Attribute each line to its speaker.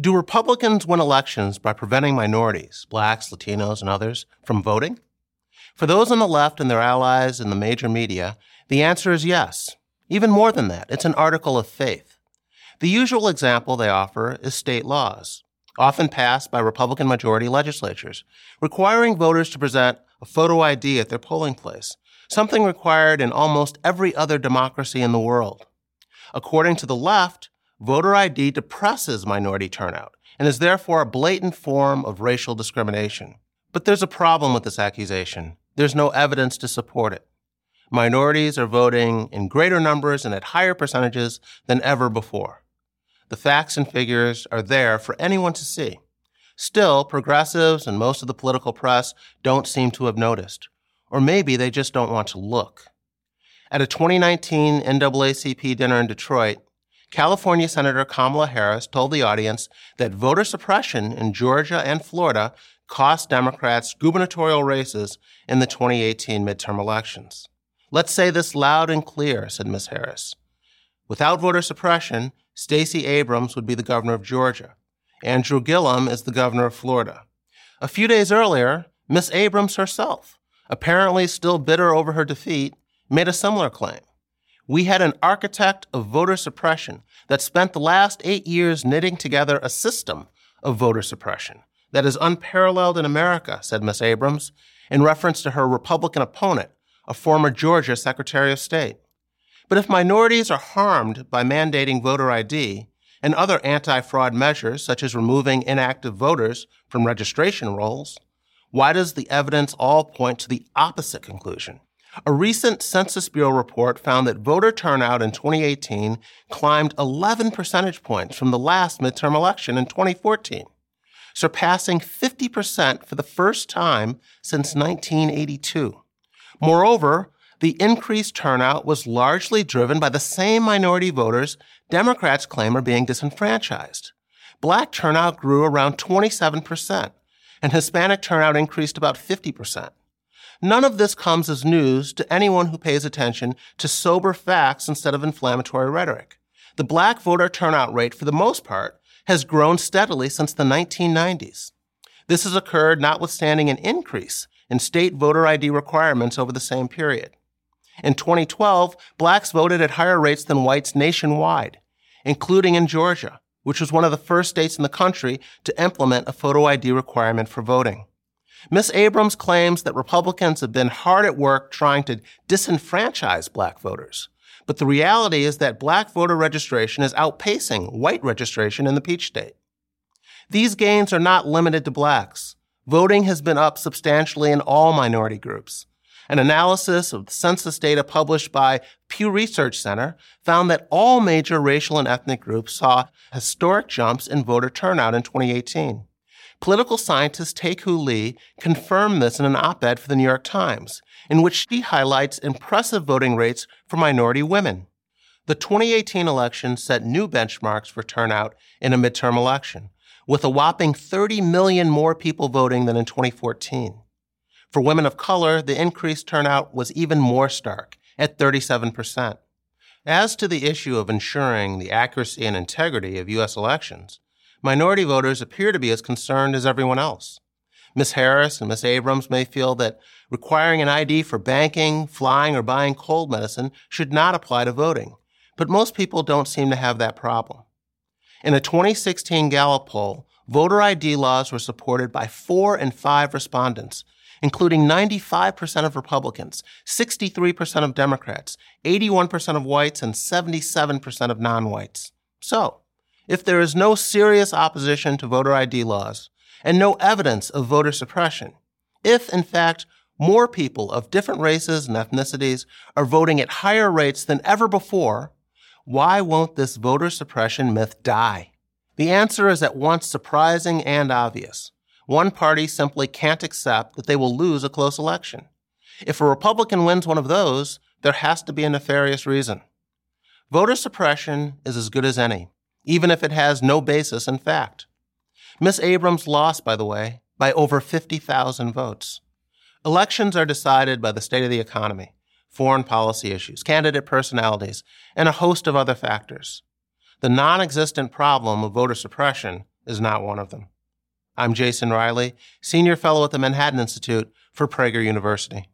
Speaker 1: Do Republicans win elections by preventing minorities, blacks, Latinos, and others, from voting? For those on the left and their allies in the major media, the answer is yes. Even more than that, it's an article of faith. The usual example they offer is state laws, often passed by Republican majority legislatures, requiring voters to present a photo ID at their polling place, something required in almost every other democracy in the world. According to the left, voter ID depresses minority turnout and is therefore a blatant form of racial discrimination. But there's a problem with this accusation. There's no evidence to support it. Minorities are voting in greater numbers and at higher percentages than ever before. The facts and figures are there for anyone to see. Still, progressives and most of the political press don't seem to have noticed. Or maybe they just don't want to look. At a 2019 NAACP dinner in Detroit, California Senator Kamala Harris told the audience that voter suppression in Georgia and Florida cost Democrats gubernatorial races in the 2018 midterm elections. Let's say this loud and clear, said Ms. Harris. Without voter suppression, Stacey Abrams would be the governor of Georgia. Andrew Gillum is the governor of Florida. A few days earlier, Miss Abrams herself, apparently still bitter over her defeat, made a similar claim. We had an architect of voter suppression that spent the last eight years knitting together a system of voter suppression that is unparalleled in America, said Miss Abrams, in reference to her Republican opponent, a former Georgia Secretary of State. But if minorities are harmed by mandating voter ID and other anti fraud measures, such as removing inactive voters from registration rolls, why does the evidence all point to the opposite conclusion? A recent Census Bureau report found that voter turnout in 2018 climbed 11 percentage points from the last midterm election in 2014, surpassing 50% for the first time since 1982. Moreover, the increased turnout was largely driven by the same minority voters Democrats claim are being disenfranchised. Black turnout grew around 27%, and Hispanic turnout increased about 50%. None of this comes as news to anyone who pays attention to sober facts instead of inflammatory rhetoric. The black voter turnout rate, for the most part, has grown steadily since the 1990s. This has occurred notwithstanding an increase in state voter ID requirements over the same period. In 2012, blacks voted at higher rates than whites nationwide, including in Georgia, which was one of the first states in the country to implement a photo ID requirement for voting. Ms. Abrams claims that Republicans have been hard at work trying to disenfranchise black voters. But the reality is that black voter registration is outpacing white registration in the Peach State. These gains are not limited to blacks. Voting has been up substantially in all minority groups. An analysis of census data published by Pew Research Center found that all major racial and ethnic groups saw historic jumps in voter turnout in 2018. Political scientist Taeku Lee confirmed this in an op-ed for the New York Times, in which she highlights impressive voting rates for minority women. The 2018 election set new benchmarks for turnout in a midterm election, with a whopping 30 million more people voting than in 2014. For women of color, the increased turnout was even more stark, at 37%. As to the issue of ensuring the accuracy and integrity of U.S. elections, minority voters appear to be as concerned as everyone else. Ms. Harris and Ms. Abrams may feel that requiring an ID for banking, flying, or buying cold medicine should not apply to voting, but most people don't seem to have that problem. In a 2016 Gallup poll, voter ID laws were supported by four in five respondents, including 95% of Republicans, 63% of Democrats, 81% of whites, and 77% of non whites. So, if there is no serious opposition to voter ID laws and no evidence of voter suppression, if, in fact, more people of different races and ethnicities are voting at higher rates than ever before, why won't this voter suppression myth die? The answer is at once surprising and obvious. One party simply can't accept that they will lose a close election. If a Republican wins one of those, there has to be a nefarious reason. Voter suppression is as good as any, even if it has no basis in fact. Miss Abrams lost, by the way, by over 50,000 votes. Elections are decided by the state of the economy, foreign policy issues, candidate personalities, and a host of other factors. The non existent problem of voter suppression is not one of them. I'm Jason Riley, Senior Fellow at the Manhattan Institute for Prager University.